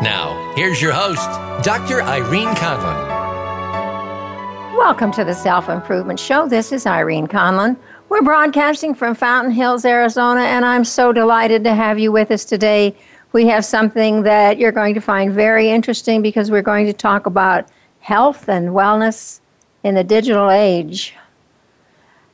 Now, here's your host, Dr. Irene Conlon. Welcome to the Self Improvement Show. This is Irene Conlon. We're broadcasting from Fountain Hills, Arizona, and I'm so delighted to have you with us today. We have something that you're going to find very interesting because we're going to talk about health and wellness in the digital age.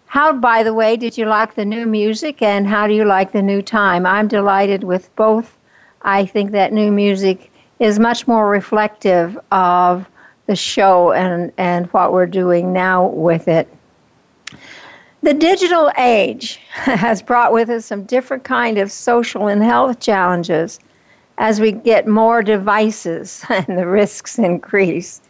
How, by the way, did you like the new music and how do you like the new time? I'm delighted with both. I think that new music is much more reflective of the show and, and what we're doing now with it. The digital age has brought with us some different kind of social and health challenges as we get more devices and the risks increase.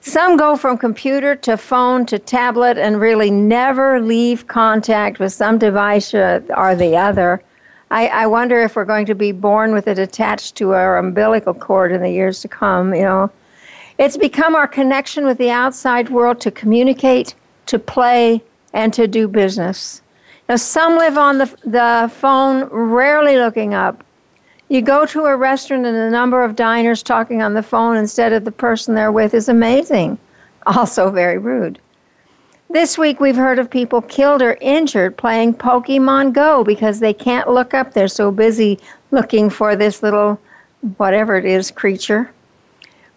Some go from computer to phone to tablet and really never leave contact with some device or the other. I, I wonder if we're going to be born with it attached to our umbilical cord in the years to come, you know. It's become our connection with the outside world to communicate, to play, and to do business. Now, some live on the, the phone, rarely looking up. You go to a restaurant and the number of diners talking on the phone instead of the person they're with is amazing. Also, very rude. This week, we've heard of people killed or injured playing Pokemon Go because they can't look up. They're so busy looking for this little, whatever it is, creature.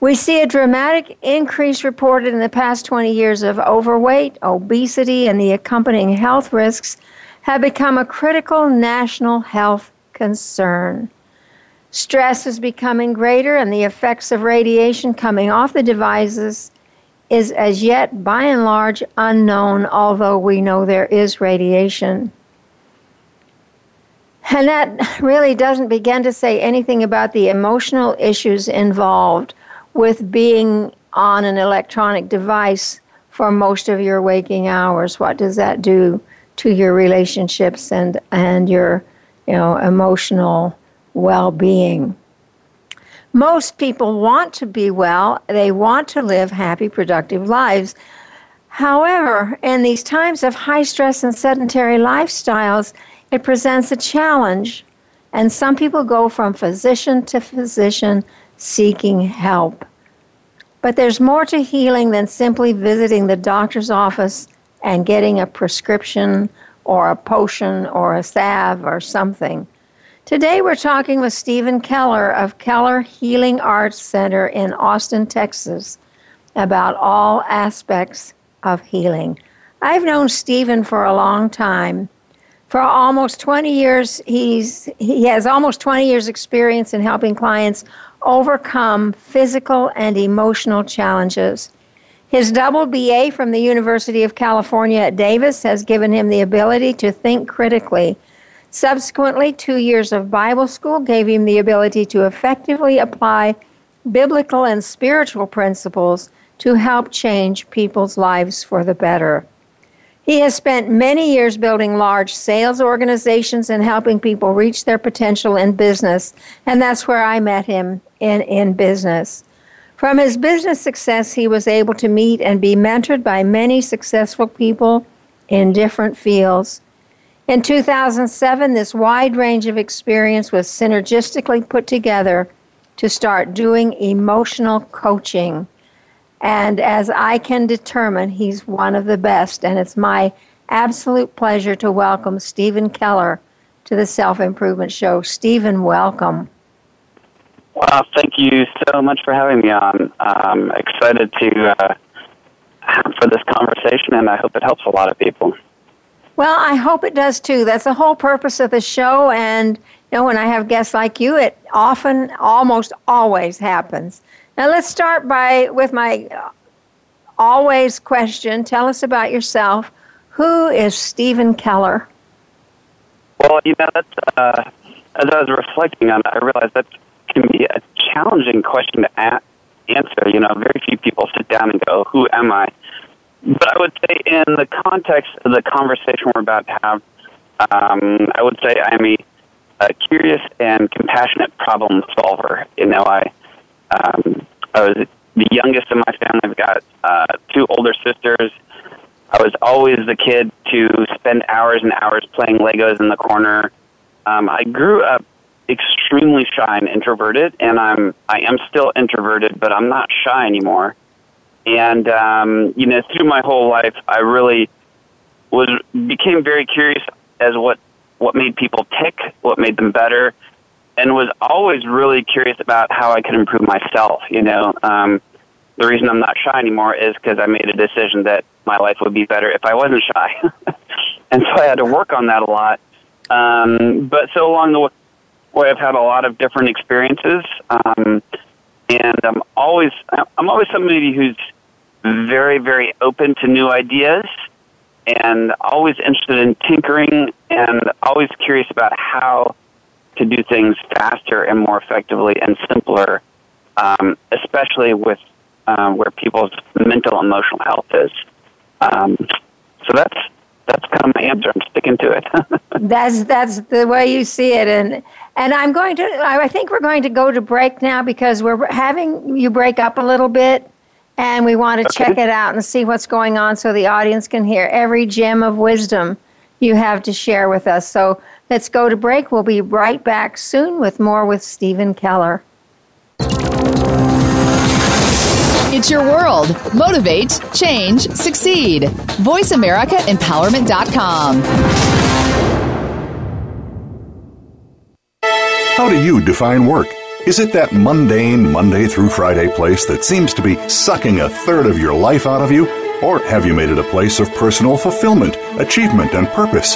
We see a dramatic increase reported in the past 20 years of overweight, obesity, and the accompanying health risks have become a critical national health concern. Stress is becoming greater, and the effects of radiation coming off the devices is as yet by and large unknown, although we know there is radiation. And that really doesn't begin to say anything about the emotional issues involved with being on an electronic device for most of your waking hours? What does that do to your relationships and, and your you know, emotional well being? Most people want to be well, they want to live happy, productive lives. However, in these times of high stress and sedentary lifestyles, it presents a challenge. And some people go from physician to physician seeking help. But there's more to healing than simply visiting the doctor's office and getting a prescription or a potion or a salve or something. Today we're talking with Steven Keller of Keller Healing Arts Center in Austin, Texas, about all aspects of healing. I've known Steven for a long time. For almost 20 years, he's, he has almost 20 years' experience in helping clients overcome physical and emotional challenges. His double BA from the University of California at Davis has given him the ability to think critically. Subsequently, two years of Bible school gave him the ability to effectively apply biblical and spiritual principles to help change people's lives for the better. He has spent many years building large sales organizations and helping people reach their potential in business, and that's where I met him in, in business. From his business success, he was able to meet and be mentored by many successful people in different fields. In 2007, this wide range of experience was synergistically put together to start doing emotional coaching. And as I can determine, he's one of the best. And it's my absolute pleasure to welcome Steven Keller to the Self Improvement Show. Steven, welcome. Well, thank you so much for having me on. I'm excited to uh, for this conversation, and I hope it helps a lot of people. Well, I hope it does too. That's the whole purpose of the show. And you know, when I have guests like you, it often, almost always happens. Now, let's start by with my always question. Tell us about yourself. Who is Steven Keller? Well, you know, that's, uh, as I was reflecting on it, I realized that can be a challenging question to answer. You know, very few people sit down and go, "Who am I?" But I would say, in the context of the conversation we're about to have, um, I would say I'm a, a curious and compassionate problem solver. You know, I um, I was the youngest in my family. I've got uh, two older sisters. I was always the kid to spend hours and hours playing Legos in the corner. Um, I grew up extremely shy and introverted, and I'm I am still introverted, but I'm not shy anymore. And um, you know, through my whole life, I really was became very curious as what what made people tick, what made them better, and was always really curious about how I could improve myself. You know, um, the reason I'm not shy anymore is because I made a decision that my life would be better if I wasn't shy, and so I had to work on that a lot. Um, but so along the way, I've had a lot of different experiences, um, and I'm always I'm always somebody who's very very open to new ideas and always interested in tinkering and always curious about how to do things faster and more effectively and simpler, um, especially with um, where people's mental emotional health is. Um, so that's that's kind of my answer. I'm sticking to it. that's that's the way you see it, and and I'm going to. I think we're going to go to break now because we're having you break up a little bit, and we want to okay. check it out and see what's going on, so the audience can hear every gem of wisdom you have to share with us. So let's go to break. We'll be right back soon with more with Steven Keller. Your world. Motivate, change, succeed. VoiceAmericaEmpowerment.com. How do you define work? Is it that mundane Monday through Friday place that seems to be sucking a third of your life out of you? Or have you made it a place of personal fulfillment, achievement, and purpose?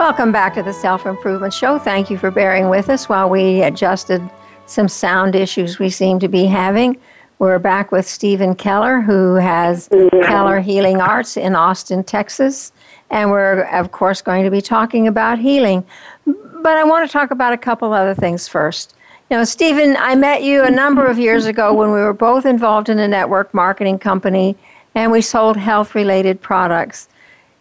Welcome back to the Self Improvement Show. Thank you for bearing with us while we adjusted some sound issues we seem to be having. We're back with Steven Keller, who has Keller Healing Arts in Austin, Texas. And we're, of course, going to be talking about healing. But I want to talk about a couple other things first. You know, Steven, I met you a number of years ago when we were both involved in a network marketing company and we sold health related products.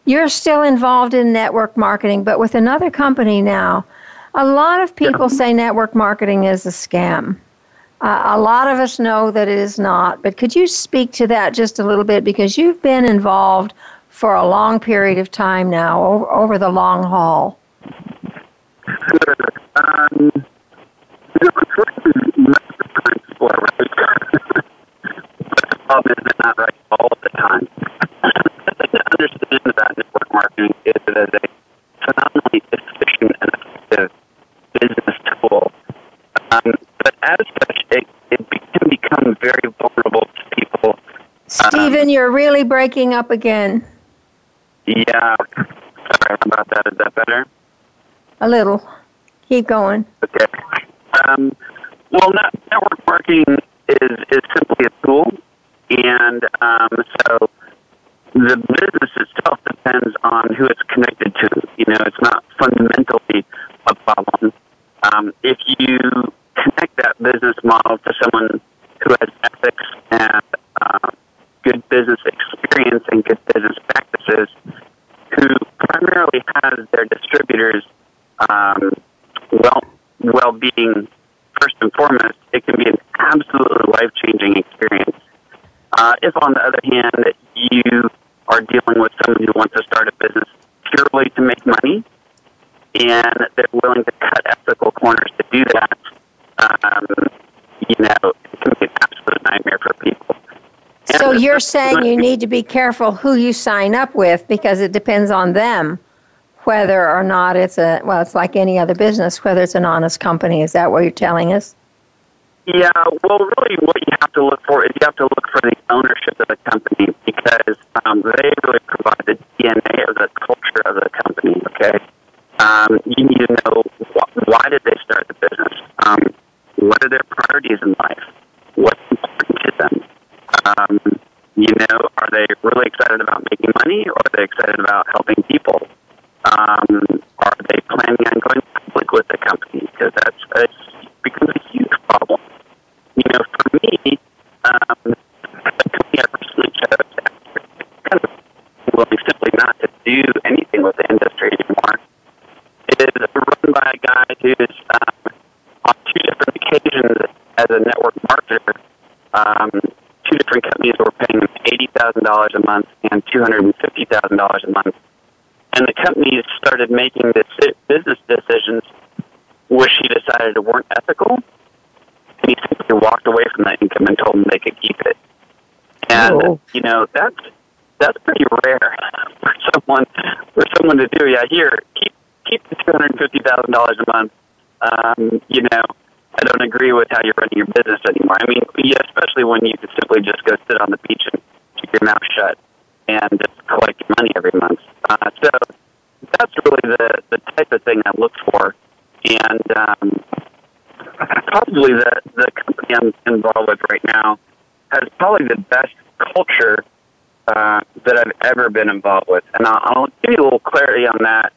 You're still involved in network marketing, but with another company now. A lot of people say network marketing is a scam. Uh, a lot of us know that it is not, but could you speak to that just a little bit because you've been involved for a long period of time now, over, over the long haul? Sure. Um, you know, people are right. but the problem is they're not right all the time. to understand about network marketing is it as a phenomenally efficient and effective business tool. Um, but as such, it, it can become very vulnerable to people. Steven, um, you're really breaking up again. Yeah. Sorry about that. Is that better? A little. Keep going. Okay. Um, Well, network marketing is is simply a tool, and um, so the business itself depends on who it's connected to. You know, it's not fundamentally a problem. Um, if you connect that business model to someone who has ethics and uh, good business experience and good business practices, who primarily has their distributors um, well well being first and foremost, it can be an absolutely life changing experience. Uh, if, on the other hand, you are dealing with someone who wants to start a business purely to make money, and they're willing to cut ethical corners to do that, um, you know, it can be an absolute nightmare for people. So you're saying you need to be careful who you sign up with because it depends on them whether or not it's a well it's like any other business whether it's an honest company is that what you're telling us yeah well really what you have to look for is you have to look for the ownership of the company because um, they really provide the dna of the culture of the company okay? Um, you need to know wh- why did they start the business? Um, what are their priorities in life? What's important to them? Um, you know are they really excited about making money or are they excited about helping people? Um, are they planning on going public with the company? Because that's a, becomes a huge problem. You know, for me, um, the company I recently chose kind of willing simply not to do anything with the industry anymore. It is run by a guy who's um, on two different occasions as a network marketer. Um, two different companies were paying eighty thousand dollars a month and two hundred and fifty thousand dollars a month and the companies started making this business decisions which he decided weren't ethical. And he simply walked away from that income and told them they could keep it. And oh. you know that's that's pretty rare for someone for someone to do. Yeah, here keep keep the two hundred fifty thousand dollars a month. Um, you know, I don't agree with how you're running your business anymore. I mean, yeah, especially when you could simply just go sit on the beach and keep your mouth shut and just collect money every month. Uh, so that's really the, the type of thing I look for. And um, probably the, the company I'm involved with right now has probably the best culture uh, that I've ever been involved with. And I'll, I'll give you a little clarity on that.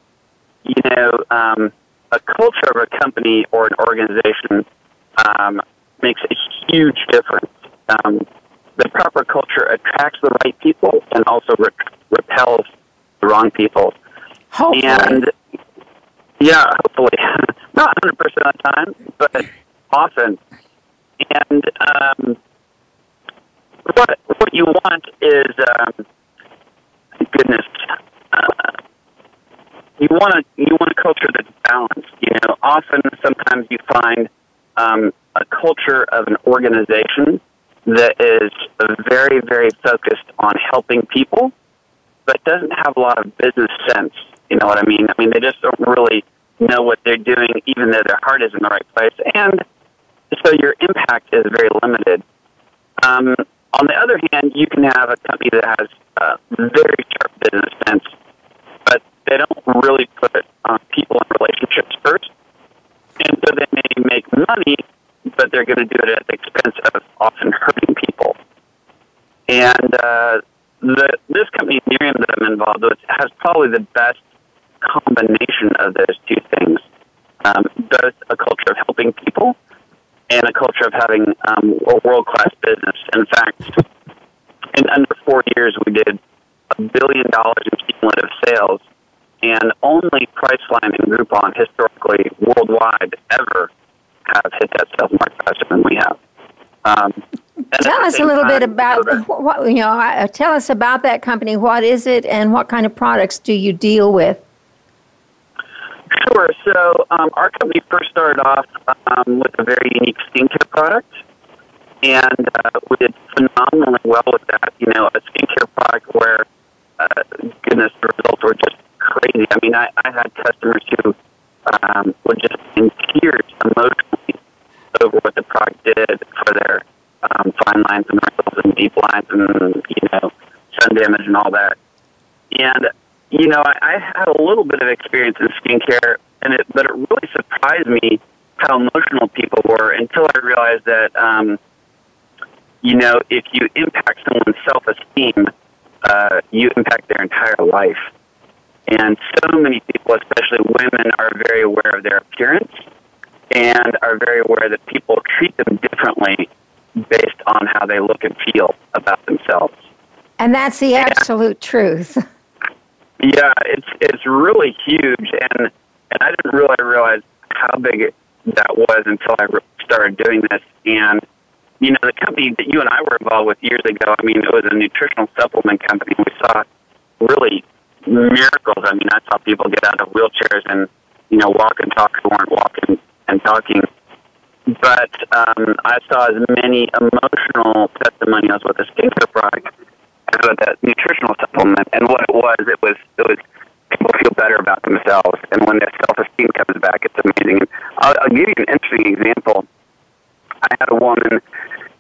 You know, um, a culture of a company or an organization um, makes a huge difference. Um, the proper culture attracts the right people and also re- repels the wrong people. Hopefully. And yeah, hopefully, not 100% of the time, but often. And um, what what you want is, um, goodness, uh, you want a you want a culture that's balanced. You know, often sometimes you find um, a culture of an organization that is very, very focused on helping people, but doesn't have a lot of business sense. You know what I mean? I mean, they just don't really know what they're doing, even though their heart is in the right place. And so your impact is very limited. Um, on the other hand, you can have a company that has uh, very sharp business sense, but they don't really put uh, people and relationships first. And so they may make money, but they're going to do it at the expense of often hurting people. And uh, the, this company, Nerium, that I'm involved with, has probably the best combination of those two things um, both a culture of helping people and a culture of having um, a world class business. In fact, in under four years, we did a billion dollars in cumulative sales, and only Priceline and Groupon historically worldwide ever have hit that sales mark faster than we have. Um, tell us a little time, bit about what you know. Uh, tell us about that company. What is it, and what kind of products do you deal with? Sure. So um, our company first started off um, with a very unique skincare product, and uh, we did phenomenally well with that. You know, a skincare product where, uh, goodness, the results were just crazy. I mean, I, I had customers who um, were just in tears emotionally over what the product did for their um, fine lines and wrinkles and deep lines and you know sun damage and all that. And you know, I, I had a little bit of experience in skincare, and it but it really surprised me how emotional people were until I realized that, um, you know, if you impact someone's self esteem, uh, you impact their entire life. And so many people, especially women, are very aware of their appearance and are very aware that people treat them differently based on how they look and feel about themselves. And that's the absolute truth. Yeah, it's it's really huge, and and I didn't really realize how big it, that was until I started doing this. And you know, the company that you and I were involved with years ago, I mean, it was a nutritional supplement company. We saw really miracles. I mean, I saw people get out of wheelchairs and you know walk and talk who weren't walking talking. But um, I saw as many emotional testimonials with the skincare product with a nutritional supplement, and what it was, it was it was people feel better about themselves, and when their self esteem comes back, it's amazing. And I'll, I'll give you an interesting example. I had a woman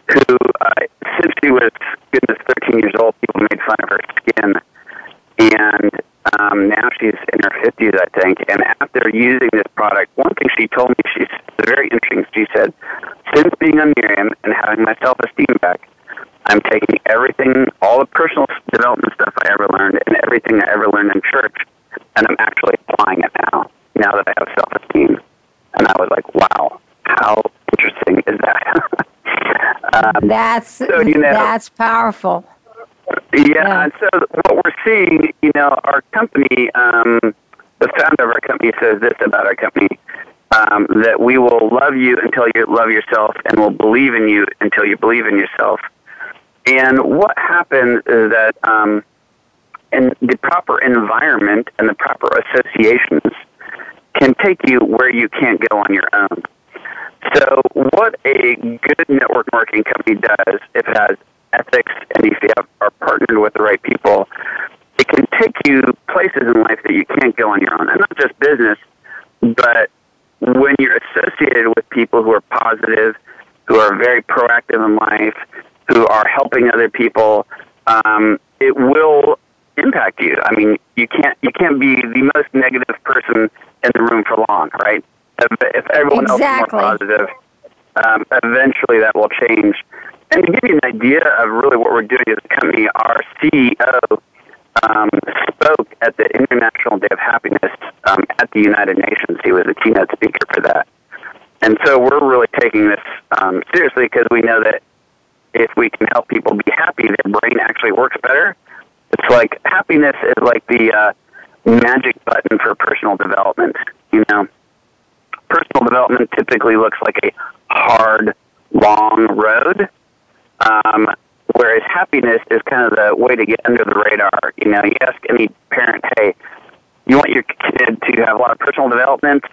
who, uh, since she was goodness 13 years old, people made fun of her skin, and um, now she's in her 50s, I think. And after using this product, one thing she told me, she's very interesting. She said, since being on Nerium and having my self esteem back, I'm taking everything, all the personal development stuff I ever learned, and everything I ever learned in church, and I'm actually applying it now. Now that I have self-esteem, and I was like, wow, how interesting is that? um, that's so, you know, that's powerful. Yeah, yeah, and so what we're seeing, you know, our company, um, the founder of our company says this about our company. Um, that we will love you until you love yourself, and will believe in you until you believe in yourself. And what happens is that um, in the proper environment and the proper associations can take you where you can't go on your own. So, what a good network marketing company does, if it has ethics and if you have, are partnered with the right people, it can take you places in life that you can't go on your own. And not just business, but when you're associated with people who are positive, who are very proactive in life, who are helping other people, um, it will impact you. I mean, you can't you can't be the most negative person in the room for long, right? If, everyone exactly. else is more positive, um, eventually that will change. And to give you an idea of really what we're doing as a company, our CEO um, spoke at the International Day of Happiness um, at the United Nations. He was a keynote speaker for that. And so we're really taking this um, seriously because we know that if we can help people be happy, their brain actually works better. It's like happiness is like the uh, magic button for personal development. You know, personal development typically looks like a hard, long road, um, whereas happiness is kind of the way to get under the radar. You know, you ask any parent, hey, you want your kid to have a lot of personal development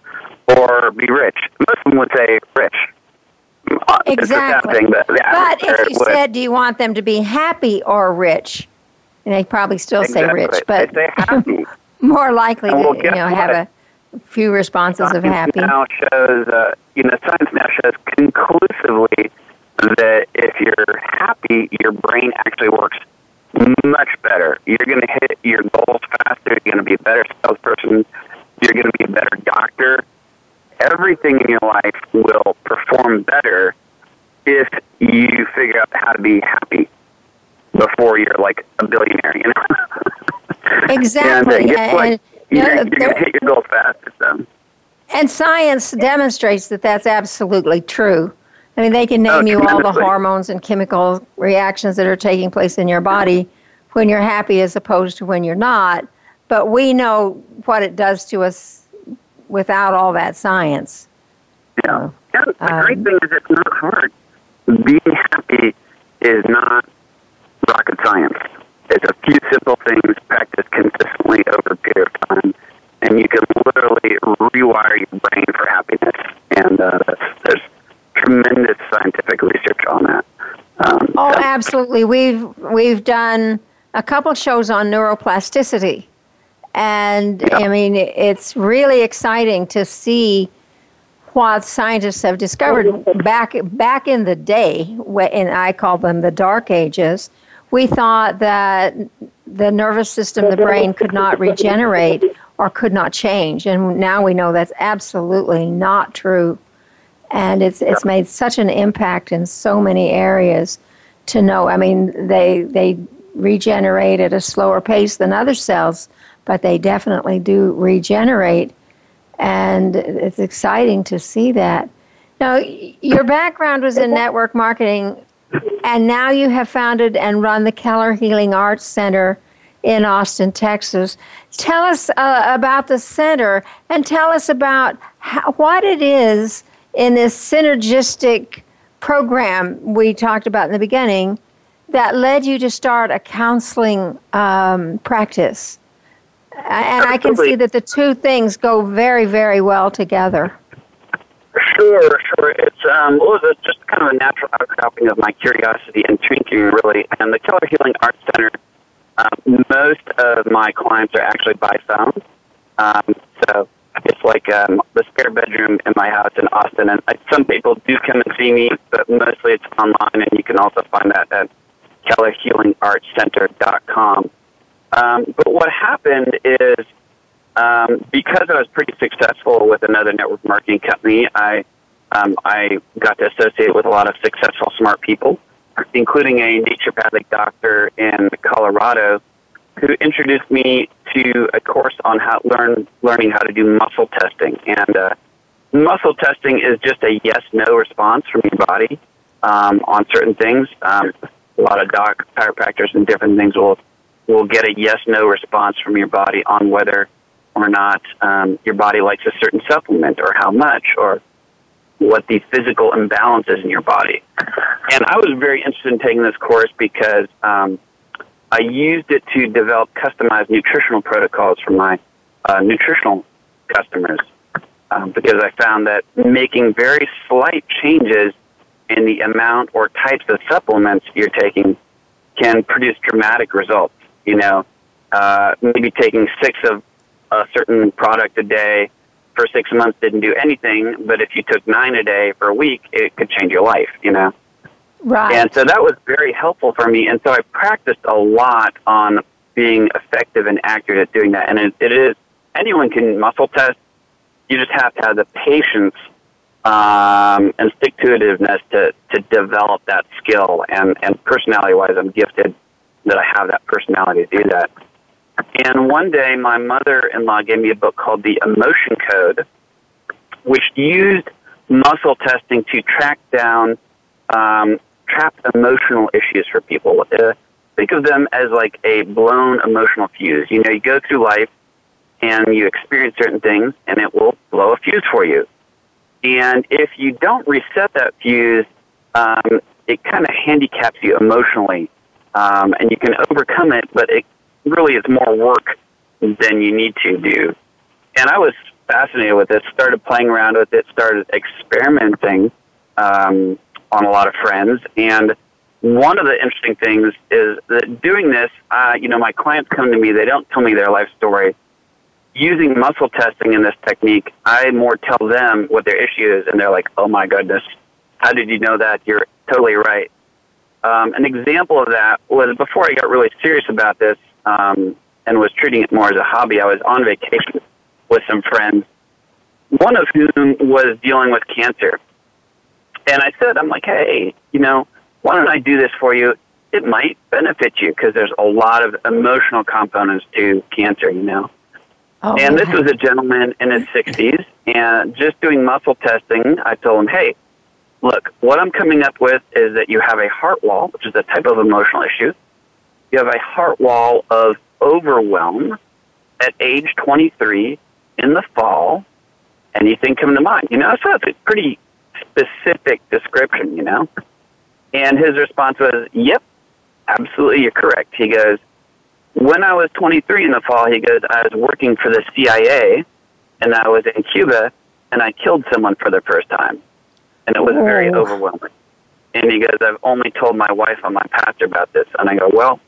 or be rich? Most of them would say rich Exactly. but if you said, do you want them to be happy or rich? And they probably still exactly. say rich, but more likely well, to you know have a few responses science of happy. Now shows, uh, you know, science now shows conclusively that if you're happy, your brain actually works much better. You're going to hit your goals faster. You're going to be a better salesperson. You're going to be a better doctor everything in your life will perform better if you figure out how to be happy before you're like a billionaire, you know? exactly. and, uh, like, you're, you're going to hit your goals faster. So. And science demonstrates that that's absolutely true. I mean, they can name oh, you all the hormones and chemical reactions that are taking place in your body when you're happy as opposed to when you're not. But we know what it does to us without all that science. Yeah. yeah the um, great thing is it's not hard. Being happy is not rocket science. It's a few simple things practiced consistently over a period of time, and you can literally rewire your brain for happiness. And uh, there's tremendous scientific research on that. Um, oh, so. absolutely. We've we've done a couple shows on neuroplasticity, and yeah. I mean, it's really exciting to see what scientists have discovered back back in the day, and I call them the dark ages. We thought that the nervous system, the brain, could not regenerate or could not change, and now we know that's absolutely not true. and it's it's made such an impact in so many areas. To know, I mean, they they regenerate at a slower pace than other cells, but they definitely do regenerate, and it's exciting to see that. Now, your background was in network marketing, and now you have founded and run the Keller Healing Arts Center in Austin, Texas. Tell us uh, about the center and tell us about how, what it is in this synergistic program we talked about in the beginning that led you to start a counseling um, practice. And I can see that the two things go very, very well together. Sure, sure. It's um, well, it's just kind of a natural outcropping of my curiosity and thinking, really. And the Keller Healing Arts Center um, most of my clients are actually by phone. Um, so it's like um, the spare bedroom in my house in Austin. And like, some people do come and see me, but mostly it's online, and you can also find that at kellerhealingartscenter.com. Um, but what happened is um, because I was pretty successful with another network marketing company, I um, I got to associate with a lot of successful, smart people including a naturopathic doctor in Colorado who introduced me to a course on how learn learning how to do muscle testing. And uh, muscle testing is just a yes no response from your body um, on certain things. Um, a lot of doc chiropractors and different things will will get a yes no response from your body on whether or not um, your body likes a certain supplement or how much or what the physical imbalance is in your body. And I was very interested in taking this course because um, I used it to develop customized nutritional protocols for my uh, nutritional customers. Um, because I found that making very slight changes in the amount or types of supplements you're taking can produce dramatic results. You know, uh, maybe taking six of a certain product a day for six months didn't do anything, but if you took nine a day for a week, it could change your life, you know? Right. And so that was very helpful for me. And so I practiced a lot on being effective and accurate at doing that. And it, it is, anyone can muscle test. You just have to have the patience um, and stick to itiveness to, to develop that skill. And, and personality wise, I'm gifted that I have that personality to do that. And one day, my mother in law gave me a book called The Emotion Code, which used muscle testing to track down um, trapped emotional issues for people. Uh, think of them as like a blown emotional fuse. You know, you go through life and you experience certain things, and it will blow a fuse for you. And if you don't reset that fuse, um, it kind of handicaps you emotionally. Um, and you can overcome it, but it really is more work than you need to do. And I was fascinated with it, started playing around with it, started experimenting um, on a lot of friends. And one of the interesting things is that doing this, uh, you know, my clients come to me, they don't tell me their life story. Using muscle testing in this technique, I more tell them what their issue is, and they're like, oh my goodness, how did you know that? You're totally right. Um, an example of that was before I got really serious about this, um, and was treating it more as a hobby. I was on vacation with some friends, one of whom was dealing with cancer. And I said, I'm like, hey, you know, why don't I do this for you? It might benefit you because there's a lot of emotional components to cancer, you know. Oh, and this was a gentleman in his 60s, and just doing muscle testing, I told him, hey, look, what I'm coming up with is that you have a heart wall, which is a type of emotional issue you have a heart wall of overwhelm at age 23 in the fall. Anything come to mind? You know, so it's a pretty specific description, you know? And his response was, yep, absolutely, you're correct. He goes, when I was 23 in the fall, he goes, I was working for the CIA and I was in Cuba and I killed someone for the first time. And it was oh. very overwhelming. And he goes, I've only told my wife and my pastor about this. And I go, well,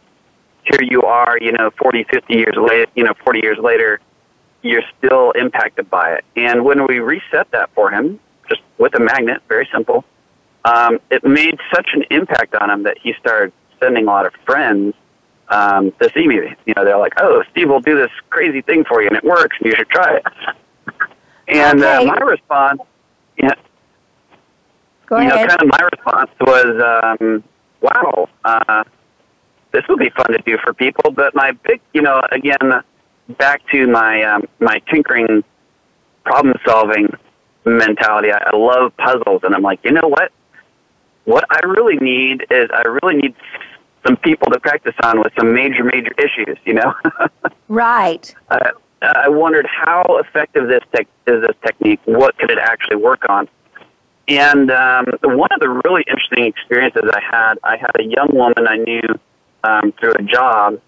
here you are, you know, 40, 50 years later, you know, 40 years later, you're still impacted by it. And when we reset that for him, just with a magnet, very simple, um, it made such an impact on him that he started sending a lot of friends um, to see me. You know, they're like, "Oh, Steve will do this crazy thing for you, and it works, and you should try it." And uh, okay. uh, my response, yeah, Go you ahead. know, kind of my response was, um, wow, uh, this would be fun to do for people. But my big, you know, again, back to my um, my tinkering, problem solving mentality. I, I love puzzles, and I'm like, you know what? What I really need is I really need some people to practice on with some major, major issues. You know. right. uh, I wondered how effective this tech is this technique. What could it actually work on? And um, one of the really interesting experiences I had, I had a young woman I knew um, through a job,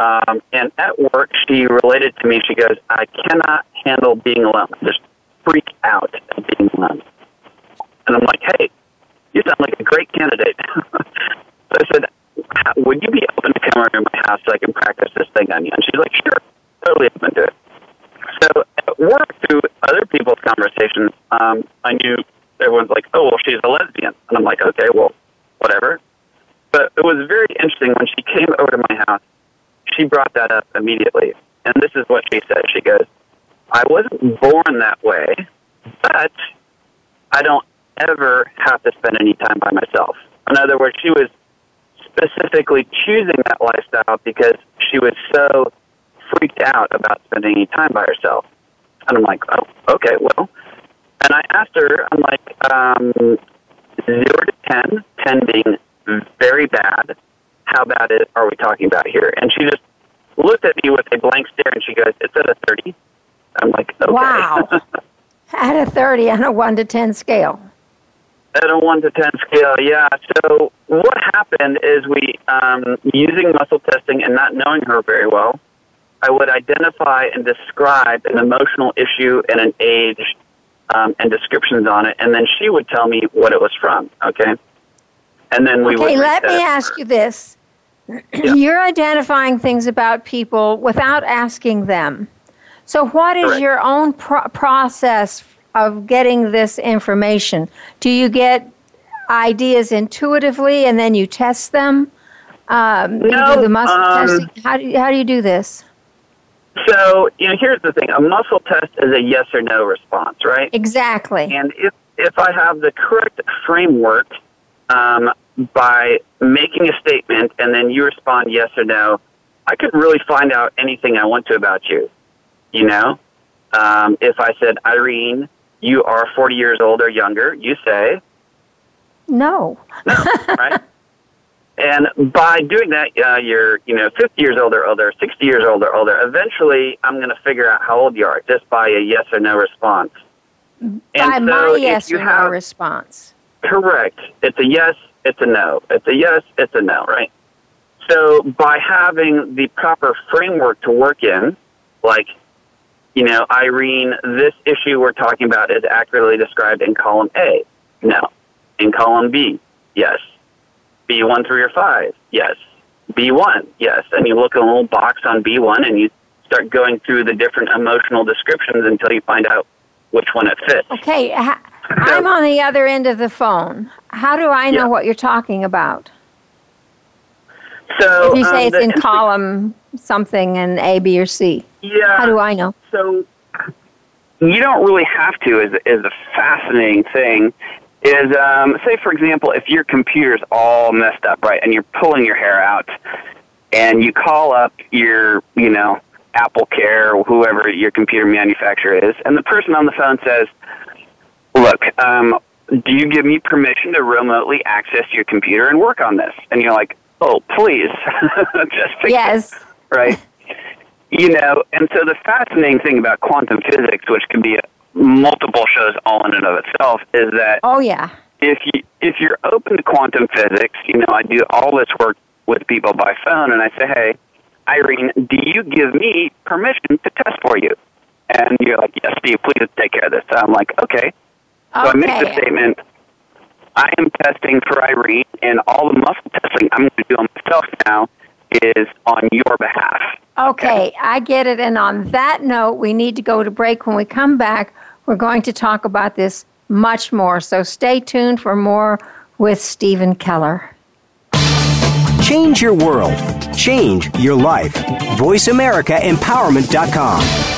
um, and at work she related to me. She goes, "I cannot handle being alone. Just freak out at being alone." And I'm like, "Hey, you sound like a great candidate." so I said, "Would you be open to coming over to my house so I can practice this thing on you?" And she's like, "Sure." totally open to it. So at work, through other people's conversations, um, I knew everyone's like, "Oh, well, she's a lesbian," and I'm like, "Okay, well, whatever." But it was very interesting when she came over to my house. She brought that up immediately, and this is what she said. She goes, "I wasn't born that way, but I don't ever have to spend any time by myself." In other words, she was specifically choosing that lifestyle because she was so freaked out about spending any time by herself. And I'm like, oh, okay, well. And I asked her, I'm like, um, zero to ten, ten being very bad. How bad is, are we talking about here? And she just looked at me with a blank stare and she goes, it's at a 30. I'm like, okay. Wow. at a 30 on a 1 to 10 scale. At a 1 to 10 scale, yeah. So what happened is we, um, using muscle testing and not knowing her very well, I would identify and describe an emotional issue and an age um, and descriptions on it, and then she would tell me what it was from. Okay, and then we okay, let me ask you this: yeah. You're identifying things about people without asking them. So, what is Correct. your own pro- process of getting this information? Do you get ideas intuitively and then you test them? Um, no, do the muscle um, testing. How do you, how do you do this? So, you know, here's the thing. A muscle test is a yes or no response, right? Exactly. And if, if I have the correct framework um, by making a statement and then you respond yes or no, I could really find out anything I want to about you. You know? Um, if I said, Irene, you are 40 years old or younger, you say, no. no, right? And by doing that, uh, you're, you know, 50 years old or older, 60 years old or older. Eventually, I'm going to figure out how old you are just by a yes or no response. And by so my yes or no response. Correct. It's a yes, it's a no. It's a yes, it's a no, right? So by having the proper framework to work in, like, you know, Irene, this issue we're talking about is accurately described in column A. No. In column B, yes. B1 through your 5, yes. B1, yes. And you look at a little box on B1 and you start going through the different emotional descriptions until you find out which one it fits. Okay, I'm on the other end of the phone. How do I know Yeah. what you're talking about? So If you say um, it's in Insta- column something and A, B, or C, yeah. how do I know? So you don't really have to. Is is a fascinating thing. Is um, say for example, if your computer's all messed up, right, and you're pulling your hair out, and you call up your, you know, Apple Care or whoever your computer manufacturer is, and the person on the phone says, "Look, um, do you give me permission to remotely access your computer and work on this?" And you're like, "Oh, please, just fix it." Yes. right? You know, and so the fascinating thing about quantum physics, which can be multiple shows all in and of itself, is that Oh, yeah. if you if you're open to quantum physics, you know, I do all this work with people by phone, and I say, hey, Irene, do you give me permission to test for you? And you're like, yes, Steve, please take care of this. So I'm like, okay. So I make the statement. I am testing for Irene, and all the muscle testing I'm going to do on myself now is on your behalf. Okay, I get it. And on that note, we need to go to break. When we come back, we're going to talk about this much more. So stay tuned for more with Steven Keller. Change your world. Change your life. VoiceAmericaEmpowerment.com.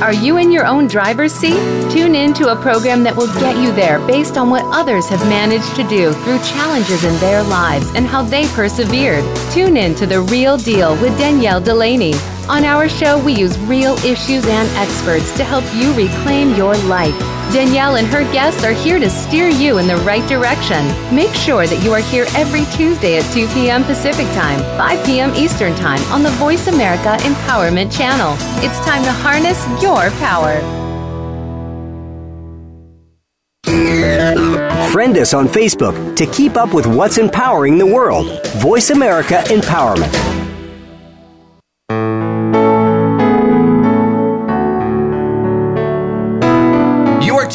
Are you in your own driver's seat? Tune in to a program that will get you there based on what others have managed to do through challenges in their lives and how they persevered. Tune in to The Real Deal with Danielle Delaney. On our show, we use real issues and experts to help you reclaim your life. Danielle and her guests are here to steer you in the right direction. Make sure that you are here every Tuesday at 2 p.m. Pacific Time, 5 p.m. Eastern Time on the Voice America Empowerment Channel. It's time to harness your power. Friend us on Facebook to keep up with what's empowering the world. Voice America Empowerment.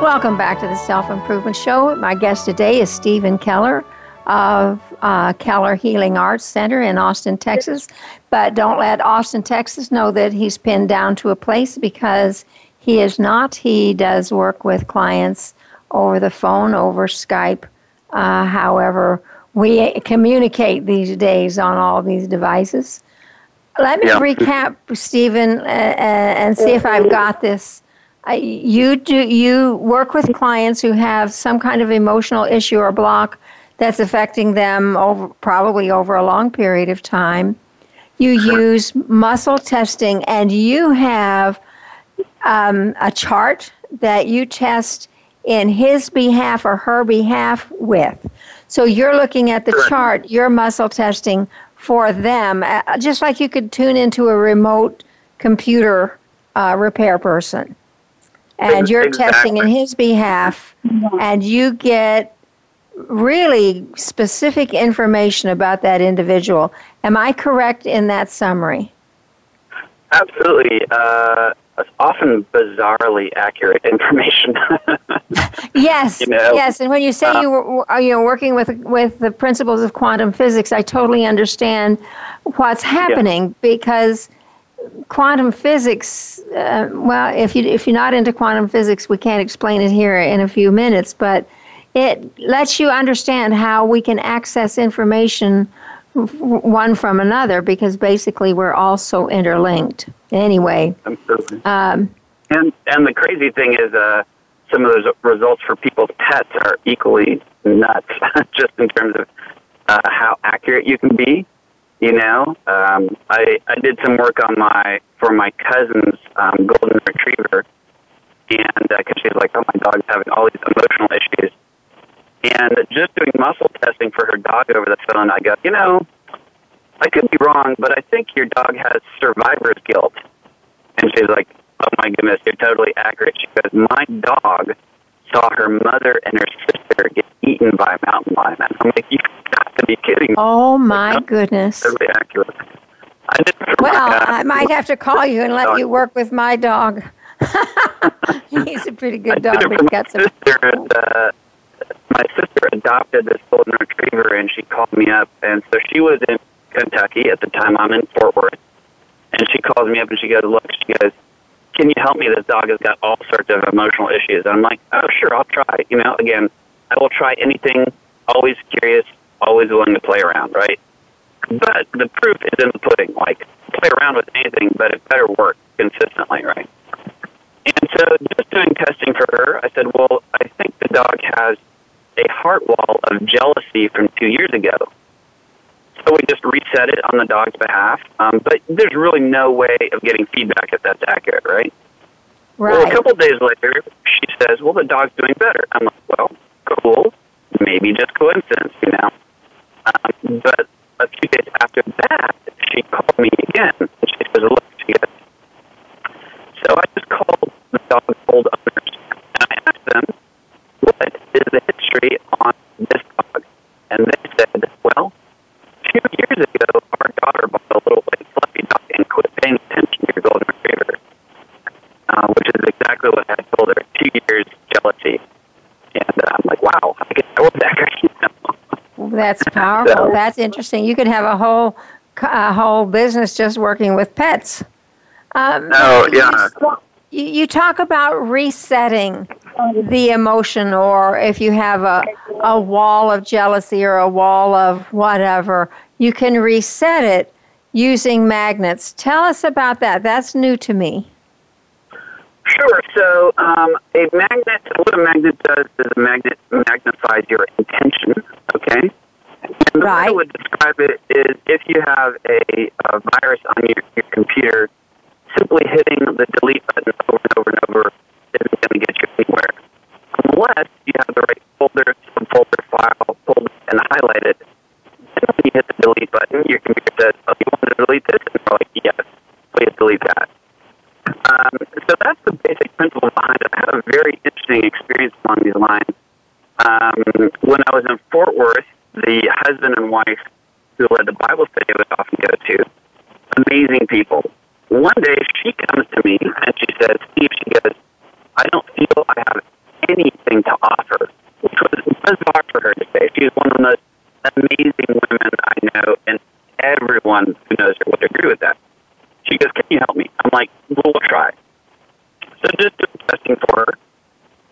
Welcome back to the Self Improvement Show. My guest today is Steven Keller of uh, Keller Healing Arts Center in Austin, Texas. But don't let Austin, Texas know that he's pinned down to a place because he is not. He does work with clients over the phone, over Skype. Uh, however, we communicate these days on all these devices. Let me Yeah. recap, Steven, uh, uh, and see if I've got this. You do you work with clients who have some kind of emotional issue or block that's affecting them over probably over a long period of time. You use muscle testing, and you have um, a chart that you test in his behalf or her behalf with. So you're looking at the chart, you're muscle testing for them, uh, just like you could tune into a remote computer uh, repair person. And you're testing in his behalf, and you get really specific information about that individual. Am I correct in that summary? Absolutely. Uh, often bizarrely accurate information. Yes, You know, yes. And when you say uh, you were, are you know, working with with the principles of quantum physics, I totally understand what's happening because quantum physics. Uh, well, if you if you're not into quantum physics, we can't explain it here in a few minutes, but it lets you understand how we can access information one from another because basically we're all so interlinked. Anyway, Absolutely. um, And and the crazy thing is, uh, some of those results for people's pets are equally nuts, just in terms of uh, how accurate you can be. You know, um, I I did some work on my for my cousin's um, golden retriever, and because she's like, oh, my dog's having all these emotional issues, and just doing muscle testing for her dog over the phone, I go, you know, I could be wrong, but I think your dog has survivor's guilt. And she's like, oh my goodness, you're totally accurate. She goes, my dog saw her mother and her sister get eaten by a mountain lion. I'm like, you've got to be kidding me. oh my goodness. Totally accurate. I did it for Well, I might have to call you and let you work with my dog. He's a pretty good dog, but my got some. sister. And, uh, my sister adopted this golden retriever, and she called me up. And so she was in Kentucky at the time. I'm in Fort Worth, and she calls me up and she goes, "Look," she goes, "Can you help me? This dog has got all sorts of emotional issues." And I'm like, "Oh, sure, I'll try." You know, again, I will try anything. Always curious, always willing to play around, right? But the proof is in the pudding. Like, play around with anything, but it better work consistently, right? And so, just doing testing for her, I said, well, I think the dog has a heart wall of jealousy from two years ago. So we just reset it on the dog's behalf. Um, but there's really no way of getting feedback if that's accurate, right? Right. Well, a couple days later, she says, "Well, the dog's doing better." I'm like, "Well, cool. Maybe just coincidence, you know." Um, but a few days after that, she called me again. And she says, "Look, she goes, so I just called the dog's old owners and I asked them, what is the history on this dog? And they said, well, two years ago, our daughter bought a little white fluffy dog and quit paying attention to your golden retriever, uh, which is exactly what I told her. Two years jealousy. And uh, I'm like, wow, I guess I was that guy. That's powerful. So- That's interesting. You could have a whole a whole business just working with pets. Um, Oh, yeah. You, you talk about resetting the emotion, or if you have a, a wall of jealousy or a wall of whatever, you can reset it using magnets. Tell us about that. That's new to me. Sure. So um, a magnet, what a magnet does is a magnet magnifies your intention. Okay. And the way I would describe it is if you have a, a virus on your, your computer, simply hitting the delete button over and over and over isn't going to get you anywhere. Unless you have the right folder, subfolder, file, pulled and highlighted. Then when you hit the delete button, your computer says, oh, you want to delete this? And you're like, yes, please delete that. Um, so that's the basic principle behind it. I had a very interesting experience along these lines. Um, when I was in Fort Worth, the husband and wife who led the Bible study I would often go to, amazing people. One day she comes to me and she says, Steve, she goes, I don't feel I have anything to offer, which was bizarre for her to say. She's one of the most amazing women I know, and everyone who knows her would agree with that. She goes, Can you help me? I'm like, Well, we'll try. So just doing testing for her,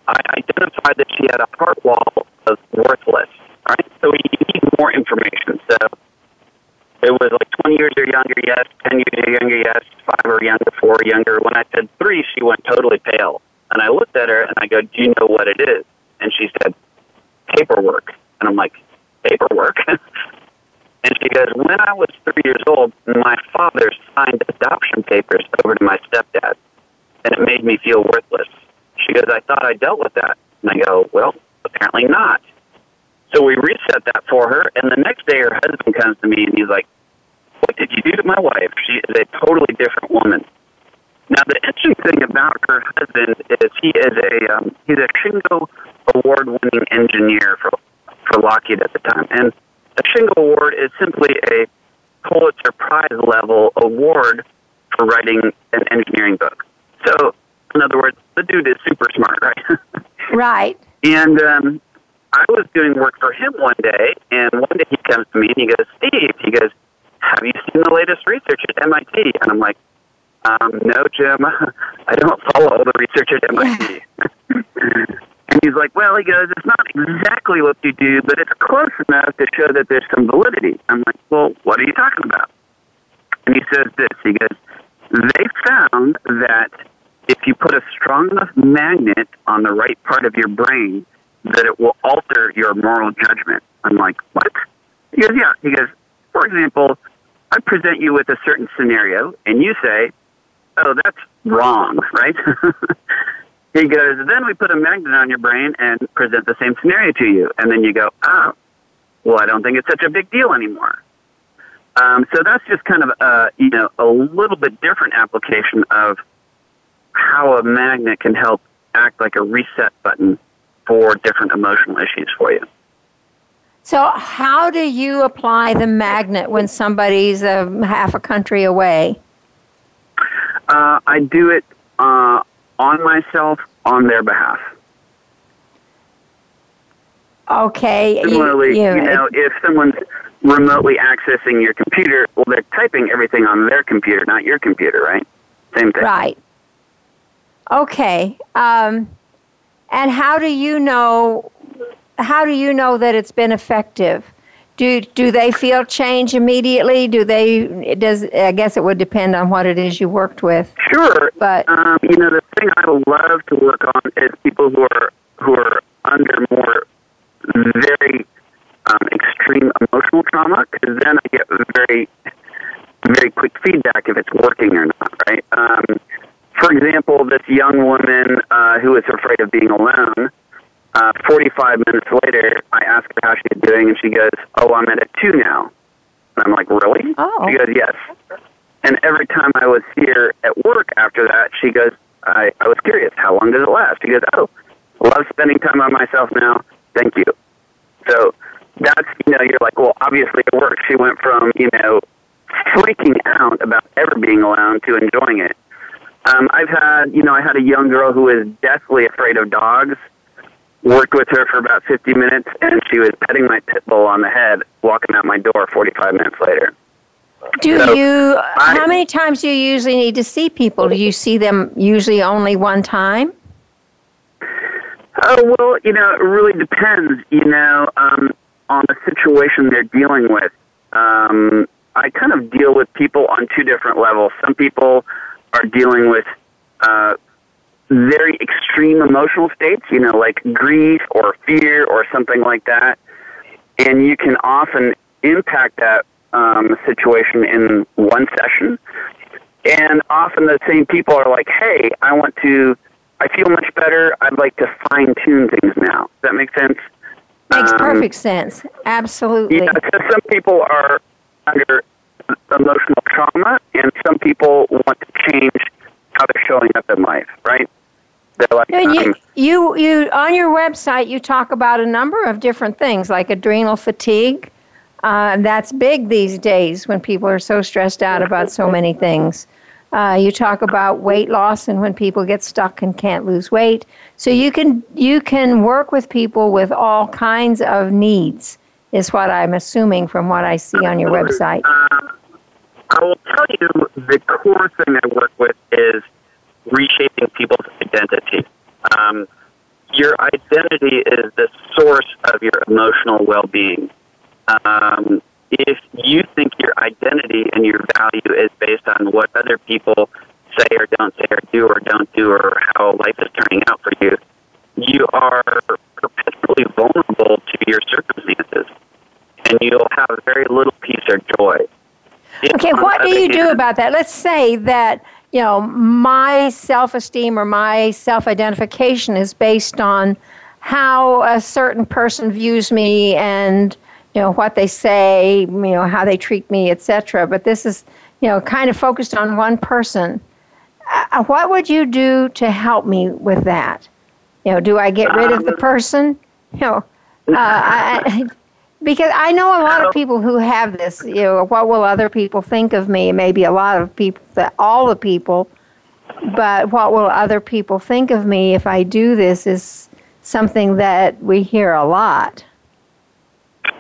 I identified that she had a heart wall of worthless. All right, so we need more information. So it was like 20 years or younger, yes. 10 younger, yes. Five or younger, four younger. When I said three, she went totally pale. And I looked at her and I go, Do you know what it is? And she said, Paperwork. And I'm like, Paperwork? and she goes, When I was three years old, my father signed adoption papers over to my stepdad. And it made me feel worthless. She goes, I thought I dealt with that. And I go, Well, apparently not. So we reset that for her, and the next day her husband comes to me and he's like, What did you do to my wife? She is a totally different woman. Now the interesting thing about her husband is he is a um, he's a Shingo award winning engineer for for Lockheed at the time. And a Shingo award is simply a Pulitzer Prize level award for writing an engineering book. So in other words, the dude is super smart, right? Right. And um, I was doing work for him one day, and one day he comes to me and he goes, Steve, he goes, have you seen the latest research at MIT? And I'm like, um, no, Jim, I don't follow all the research at MIT. and he's like, well, he goes, it's not exactly what you do, but it's close enough to show that there's some validity. I'm like, well, what are you talking about? And he says this, he goes, they found that if you put a strong enough magnet on the right part of your brain, that it will alter your moral judgment. I'm like, what? He goes, yeah. He goes, for example, I present you with a certain scenario, and you say, oh, that's wrong, right? he goes, then we put a magnet on your brain and present the same scenario to you. And then you go, oh, well, I don't think it's such a big deal anymore. Um, so that's just kind of a, you know, a little bit different application of how a magnet can help act like a reset button for different emotional issues for you. So, how do you apply the magnet when somebody's a half a country away? Uh, I do it uh, on myself on their behalf. Okay. you- Similarly, you, you- know, if someone's remotely accessing your computer, well, they're typing everything on their computer, not your computer, right? Same thing. Right. Okay. Um, and how do you know? How do you know that it's been effective? Do do they feel change immediately? Do they? It does I guess it would depend on what it is you worked with. Sure, But um, you know the thing I love to work on is people who are who are under more very um, extreme emotional trauma, because then I get very very quick feedback if it's working or not. Right. Um, for example, this young woman uh, who was afraid of being alone. Uh, 45 minutes later, I asked her how she's doing, and she goes, "Oh, I'm at a two now." And I'm like, "Really?" Oh. She goes, "Yes." And every time I was here at work after that, she goes, I, I was curious, how long does it last? She goes, oh, love spending time on myself now. Thank you. So that's, you know, you're like, well, obviously it works. She went from, you know, freaking out about ever being alone to enjoying it. Um, I've had, you know, I had a young girl who was deathly afraid of dogs. Worked with her for about 50 minutes, and she was petting my pit bull on the head, walking out my door 45 minutes later. Do So, you? I- how many times do you usually need to see people? Do you see them usually only one time? Oh well, you know, it really depends. You know, um, on the situation they're dealing with. Um, I kind of deal with people on two different levels. Some people are dealing with uh, very extreme emotional states, you know, like grief or fear or something like that, and you can often impact that um, situation in one session. And often the same people are like, "Hey, I want to." I feel much better. I'd like to fine tune things now. Does that make sense? Makes Um, perfect sense. Absolutely. Yeah, because some people are under emotional trauma, and some people want to change how they're showing up in life. Right? Like, And you, um, you, you, on your website, you talk about a number of different things like adrenal fatigue. Uh, that's big these days when people are so stressed out about so many things. Uh, you talk about weight loss and when people get stuck and can't lose weight. So you can you can work with people with all kinds of needs. Is what I'm assuming from what I see on your website. I will tell you the core thing I work with is reshaping people's identity. Um, your identity is the source of your emotional well-being. Um, if you think your identity and your value is based on what other people say or don't say or do or don't do or how life is turning out for you, you are perpetually vulnerable to your circumstances, and you'll have very little peace or joy. If, Okay, what do you do about that? Let's say that, you know, my self esteem or my self identification is based on how a certain person views me and, you know, what they say, you know, how they treat me, etc. But this is, you know, kind of focused on one person. Uh, what would you do to help me with that? You know, do I get rid of the person? You know, uh, I, I- because I know a lot of people who have this. You know, what will other people think of me? Maybe a lot of people, all the people, but what will other people think of me if I do this is something that we hear a lot.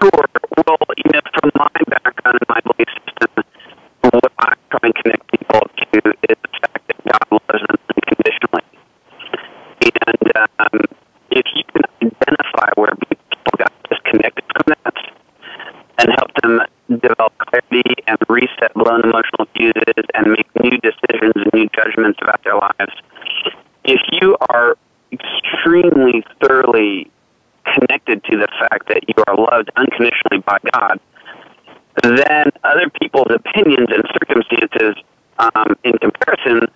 Sure. Well, you know, from my background and my belief system, what I try and connect people to is the fact that God loves them unconditionally. And um, if you can identify where people got disconnected from that and help them develop clarity and reset blown emotional fuses and make new decisions and about their lives, if you are extremely thoroughly connected to the fact that you are loved unconditionally by God, then other people's opinions and circumstances um, in comparison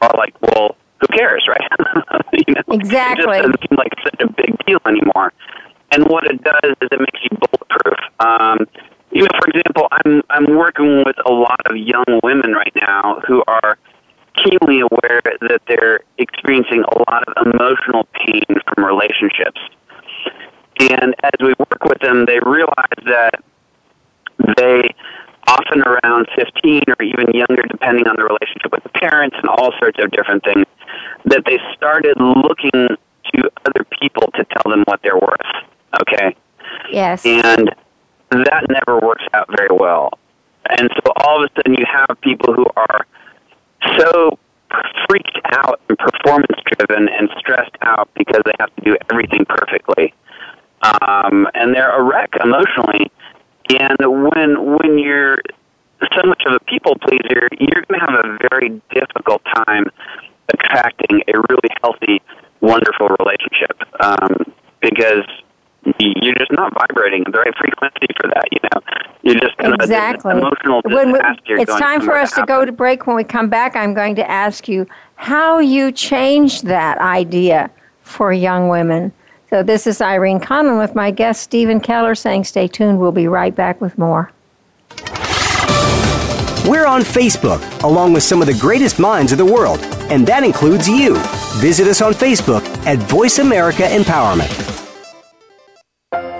are like, well, who cares, right? you know, Exactly. It just doesn't seem like such a big deal anymore. And what it does is it makes you bulletproof. Um, even for example, I'm I'm working with a lot of young women right now who are keenly aware that they're experiencing a lot of emotional pain from relationships. And as we work with them, they realize that they often around 15 or even younger, depending on the relationship with the parents and all sorts of different things, that they started looking to other people to tell them what they're worth. Okay? Yes. And that never works out very well. And so all of a sudden you have people who are so freaked out and performance driven and stressed out because they have to do everything perfectly. Um, and they're a wreck emotionally. And when when you're so much of a people pleaser, you're going to have a very difficult time attracting a really healthy, wonderful relationship um, because you're just not vibrating at the right frequency for that. You know, you're just kind exactly. of emotional when we, It's time for us to, to go to break. When we come back, I'm going to ask you how you changed that idea for young women. So this is Irene Conlon with my guest Steven Keller saying, "Stay tuned. We'll be right back with more." We're on Facebook, along with some of the greatest minds of the world, and that includes you. Visit us on Facebook at Voice America Empowerment.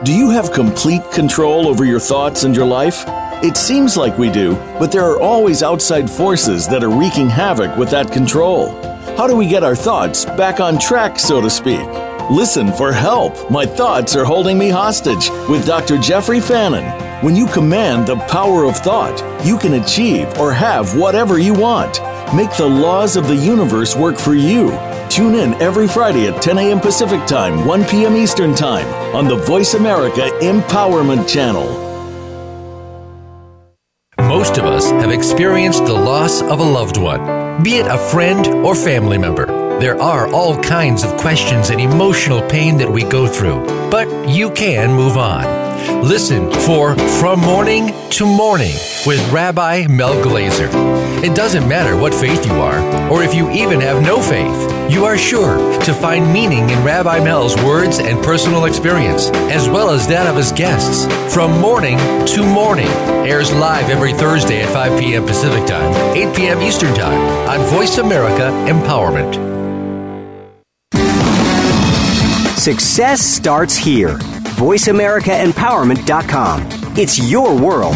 Do you have complete control over your thoughts and your life? It seems like we do, but there are always outside forces that are wreaking havoc with that control. How do we get our thoughts back on track, so to speak? Listen for help. My thoughts are holding me hostage with Dr. Jeffrey Fannin. When you command the power of thought, you can achieve or have whatever you want. Make the laws of the universe work for you. Tune in every Friday at 10 a.m. Pacific Time, 1 p.m. Eastern Time on the Voice America Empowerment Channel. Most of us have experienced the loss of a loved one, be it a friend or family member. There are all kinds of questions and emotional pain that we go through, but you can move on. Listen for From Morning to Morning with Rabbi Mel Glazer. It doesn't matter what faith you are, or if you even have no faith, you are sure to find meaning in Rabbi Mel's words and personal experience, as well as that of his guests. From Morning to Morning airs live every Thursday at 5 p.m. Pacific Time, 8 p.m. Eastern Time on Voice America Empowerment. Success starts here VoiceAmericaEmpowerment.com. It's your world.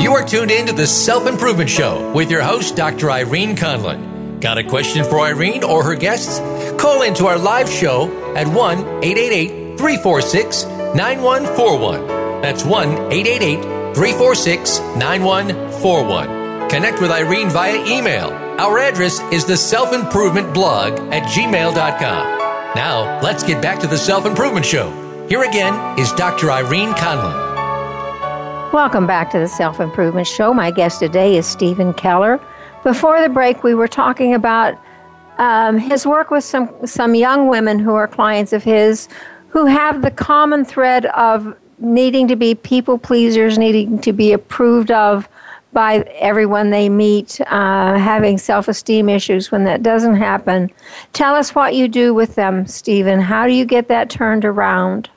You are tuned in to the Self Improvement Show with your host, Dr. Irene Conlon. Got a question for Irene or her guests? Call into our live show at 1 888 346 9141. That's 1 888 346 9141. Connect with Irene via email our address is the self improvement blog at gmail.com. Now, let's get back to the Self Improvement Show. Here again is Dr. Irene Conlon. Welcome back to the Self Improvement Show. My guest today is Steven Keller. Before the break, we were talking about um, his work with some, some young women who are clients of his who have the common thread of needing to be people pleasers, needing to be approved of, by everyone they meet uh, having self esteem issues when that doesn't happen. Tell us what you do with them, Steven. How do you get that turned around?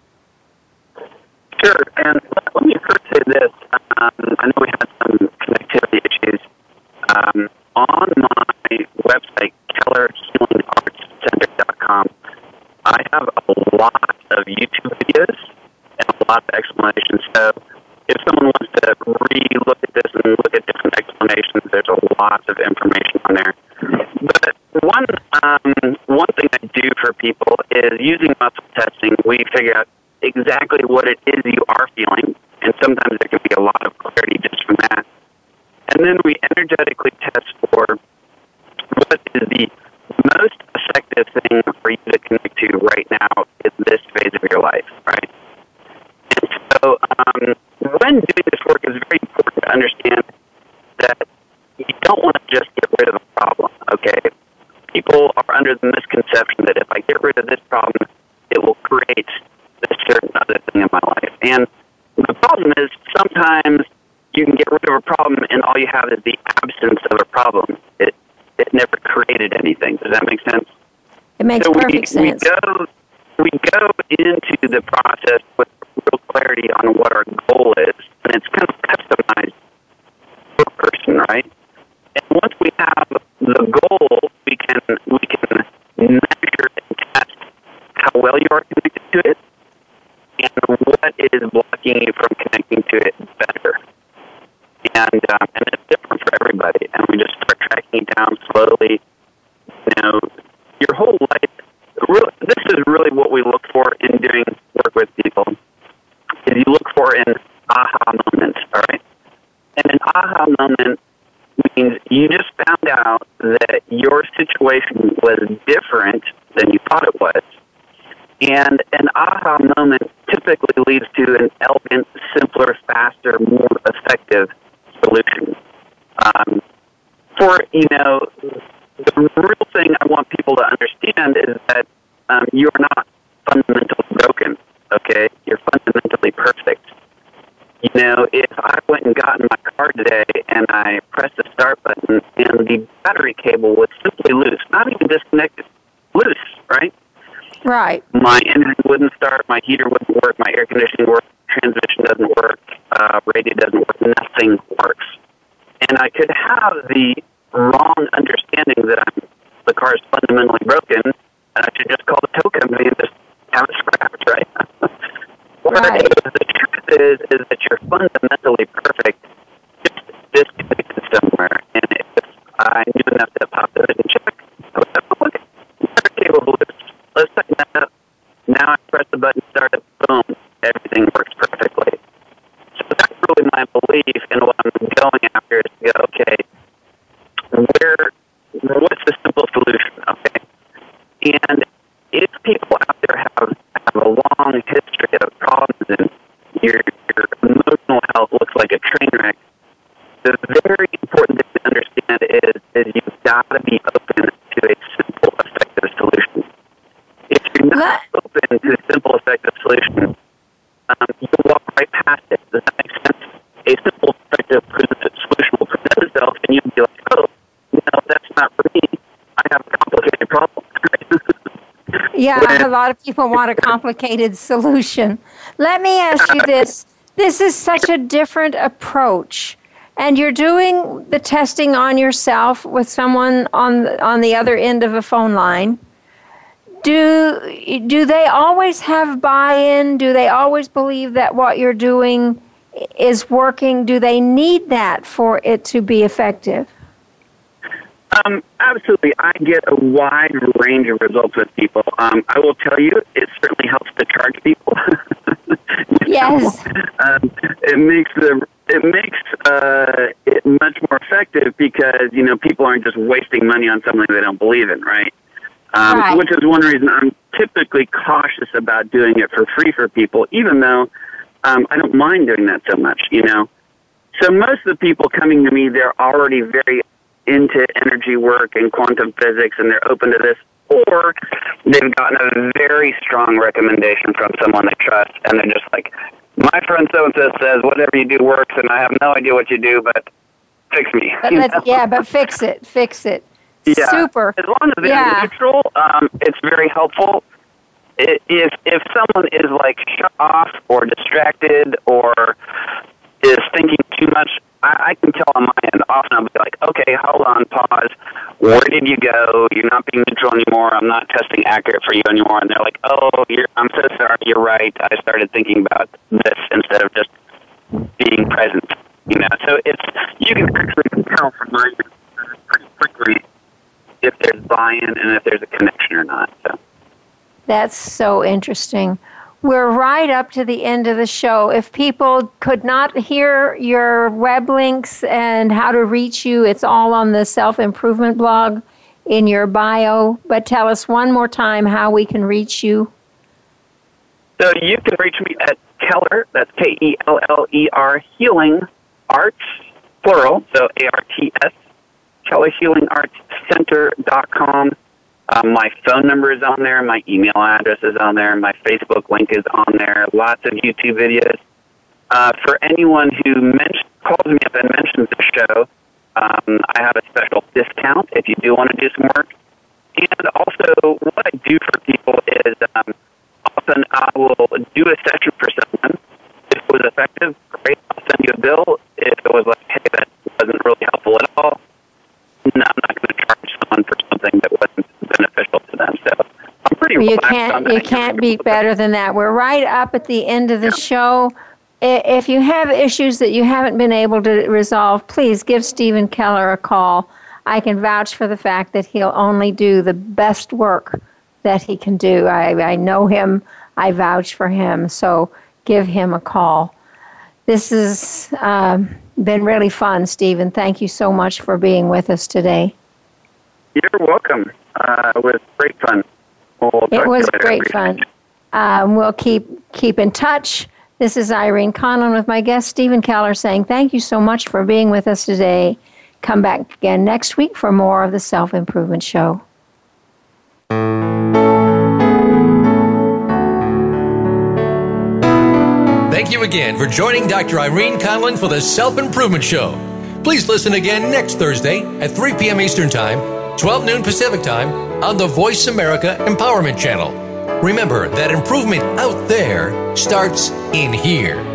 Sure, and let me first say this. Um, I know we had some connectivity issues. Um, on my website, KellerHealingArtsCenter.com, I have a lot of YouTube videos and a lot of explanations. So if someone wants to re-look at this and look at different explanations, there's a lot of information on there. But one um, one thing I do for people is using muscle testing. We figure out exactly what it is you are feeling, and sometimes there can be a lot of clarity just from that. And then we energetically test for what is the most effective thing for you to connect to right now in this phase of your life, right? And so um, when doing this work, it's very important to understand that you don't want to just get rid of a problem, okay? People are under the misconception that if I get rid of this problem, it will create this certain other thing in my life. And the problem is sometimes you can get rid of a problem and all you have is the absence of a problem. It it never created anything. Does that make sense? It makes so perfect we, sense. We go we go into the process with real clarity on what our goal is, and it's kind of customized per person, right? And once we have the goal, we can we can measure and test how well you are connected to it, and what is blocking you from connecting to it better. And um, and it's different for everybody, and we just start tracking it down slowly. You know, your whole life. Really, this is really what we look for in doing work with people is you look for an aha moment, all right? And an aha moment means you just found out that your situation was different than you thought it was. And an aha moment typically leads to an elegant, simpler, faster, more effective solution. Um, for you know, the real thing I want people to understand is that um, you are not fundamentally broken. Okay, you're fundamentally perfect. You know, if I went and got in my car today and I pressed the start button and the battery cable was simply loose, not even disconnected, loose, right? Right. My engine wouldn't start, my heater wouldn't work, my air conditioning work, transmission doesn't work, uh, radio doesn't work, nothing works. And I could have the wrong understanding that I'm, the car is fundamentally broken, and I should just call the tow company and just have it scrapped, right? Right. the truth is, is that you're fundamentally perfect, just disconnected somewhere. And if I knew enough to pop it and check, I would have, oh, okay, battery cable loose. Let's tighten that up. Now I press the button, start it, boom, everything works perfectly. So that's really my belief, and what I'm going after is to go, okay, where, what's the simple solution? Okay, and if people out there have have a long history of problems and your your emotional health looks like a train wreck, the very important thing to understand is is you've got to be open to a simple, effective solution. If you're not open to a simple, effective solution, um, you walk right past it. Does that make sense? A simple, effective solution will present itself, and you'll be like, "Oh, no, that's not for me. I have a complicated problem." Yeah, a lot of people want a complicated solution. Let me ask you this. This is such a different approach. And you're doing the testing on yourself with someone on on the other end of a phone line. Do do they always have buy-in? Do they always believe that what you're doing is working? Do they need that for it to be effective? Um, absolutely. I get a wide range of results with people. Um, I will tell you, it certainly helps to charge people. yes. Um, it makes the it makes uh, it much more effective because you know people aren't just wasting money on something they don't believe in, right? Um, Right. Which is one reason I'm typically cautious about doing it for free for people, even though um, I don't mind doing that so much. You know, so most of the people coming to me, they're already very into energy work and quantum physics, and they're open to this, or they've gotten a very strong recommendation from someone they trust, and they're just like, my friend so and so says whatever you do works, and I have no idea what you do, but fix me. But yeah, but fix it. Fix it. Yeah. Super. As long as they're Yeah. neutral, um, it's very helpful. I- If if someone is like shut off or distracted or is thinking too much, I, I can tell on my end. Often I'll be like, okay, hold on, pause. Where did you go? You're not being neutral anymore. I'm not testing accurate for you anymore. And they're like, oh, you're, I'm so sorry. You're right. I started thinking about this instead of just being present. You know, so it's you can actually tell from my pretty quickly if there's buy-in and if there's a connection or not. So. That's so interesting. We're right up to the end of the show. If people could not hear your web links and how to reach you, it's all on the self improvement blog in your bio. But tell us one more time how we can reach you. So you can reach me at Keller, that's K E L L E R Healing Arts, plural, so A R T S, Keller Healing Arts Center.com. Um, my phone number is on there, my email address is on there, my Facebook link is on there, lots of YouTube videos. Uh, for anyone who calls me up and mentions the show, um, I have a special discount if you do want to do some work. And also, what I do for people is um, often I will do a session for someone. If it was effective, great, I'll send you a bill. If it was like, hey, that wasn't really helpful at all, no, I'm not going to charge someone for something that wasn't to them. So I'm pretty You can't you can't beat better than that. We're right up at the end of the show. If you have issues that you haven't been able to resolve, please give Steven Keller a call. I can vouch for the fact that he'll only do the best work that he can do. I, I know him. I vouch for him. So give him a call. This has um, been really fun, Steven. Thank you so much for being with us today. You're welcome. Uh, it was great fun. We'll It was great fun. Um, we'll keep keep in touch. This is Irene Conlon with my guest Steven Keller saying thank you so much for being with us today. Come back again next week for more of the Self Improvement Show. Thank you again for joining Dr. Irene Conlon for the Self Improvement Show. Please listen again next Thursday at 3 p.m. Eastern Time, 12 noon Pacific Time on the Voice America Empowerment Channel. Remember that improvement out there starts in here.